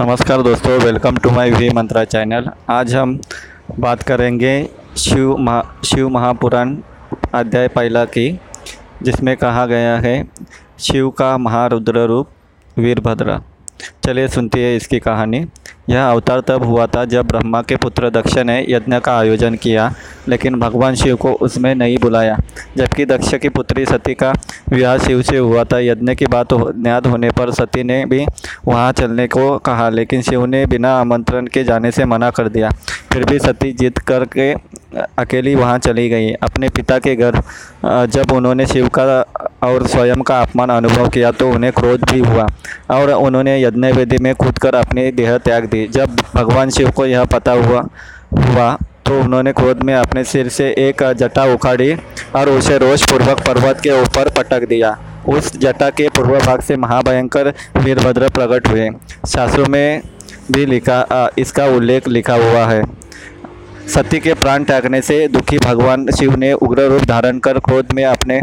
नमस्कार दोस्तों welcome to my V Mantra channel आज हम बात करेंगे शिव महा, शिव महापुराण अध्याय पहला की, जिसमें कहा गया है, शिव का महारुद्र रूप वीरभद्र। चलिए सुनती है इसकी कहानी। यह अवतार तब हुआ था जब ब्रह्मा के पुत्र दक्ष ने यज्ञ का आयोजन किया, लेकिन भगवान शिव को उसमें नहीं बुलाया। जबकि दक्ष की पुत्री सती का विवाह शिव से हुआ था। यज्ञ की बात ज्ञात होने पर सती ने भी वहाँ चलने को कहा, लेकिन शिव ने बिना आमंत्रण के जाने से मना कर दिया। फिर भी सती जीत करके अकेली वहाँ चली गई। अपने पिता के घर जब उन्होंने शिव का और स्वयं का अपमान अनुभव किया तो उन्हें क्रोध भी हुआ और उन्होंने यज्ञ वेदी में कूद कर अपनी देह त्याग दी जब भगवान शिव को यह पता हुआ हुआ तो उन्होंने क्रोध में अपने सिर से एक जटा उखाड़ी और उसे रोष पूर्वक पर्वत के ऊपर पटक दिया। उस जटा के पूर्व भाग से महाभयंकर वीरभद्र प्रकट हुए। शास्त्रों में भी लिखा इसका उल्लेख लिखा हुआ है। सती के प्राण त्यागने से दुखी भगवान शिव ने उग्र रूप धारण कर क्रोध में अपने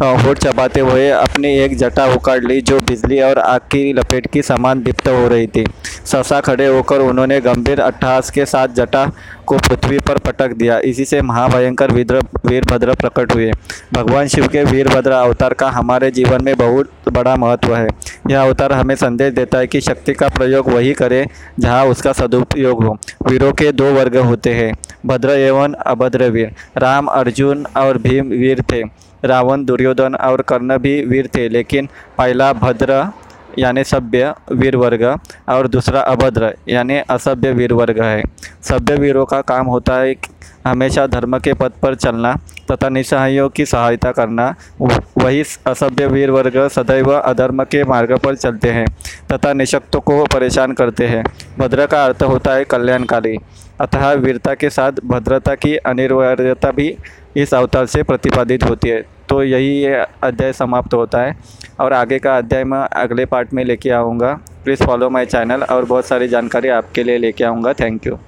होठ चबाते हुए अपनी एक जटा उखाड़ ली, जो बिजली और आग की लपेट की समान दीप्त हो रही थी। ससा खड़े होकर उन्होंने गंभीर अट्ठास के साथ जटा को पृथ्वी पर पटक दिया। इसी से महाभयंकर वीर वीरभद्र प्रकट हुए। भगवान शिव के वीरभद्र अवतार का हमारे जीवन में बहुत बड़ा महत्व है। यह अवतार हमें संदेश देता है कि शक्ति का प्रयोग वही करें जहाँ उसका सदुपयोग हो। वीरों के दो वर्ग होते हैं, भद्र एवं अभद्र वीर। राम, अर्जुन और भीम वीर थे। रावण, दुर्योधन और कर्ण भी वीर थे, लेकिन पहला भद्र यानी सभ्य वीर वर्ग और दूसरा अभद्र, यानी असभ्य वीर वर्ग है। सभ्य वीरों का काम होता है हमेशा धर्म के पथ पर चलना तथा निसहायों की सहायता करना। वही असभ्य वीर वर्ग सदैव अधर्म के मार्ग पर चलते हैं तथा निशक्तों को परेशान करते हैं। भद्र का अर्थ होता है कल्याणकारी, अतः वीरता के साथ भद्रता की अनिवार्यता भी इस अवतार से प्रतिपादित होती है। तो यही अध्याय समाप्त होता है और आगे का अध्याय मैं अगले पार्ट में लेके आऊँगा। प्लीज़ फॉलो माई चैनल और बहुत सारी जानकारी आपके लिए लेके आऊँगा। Thank you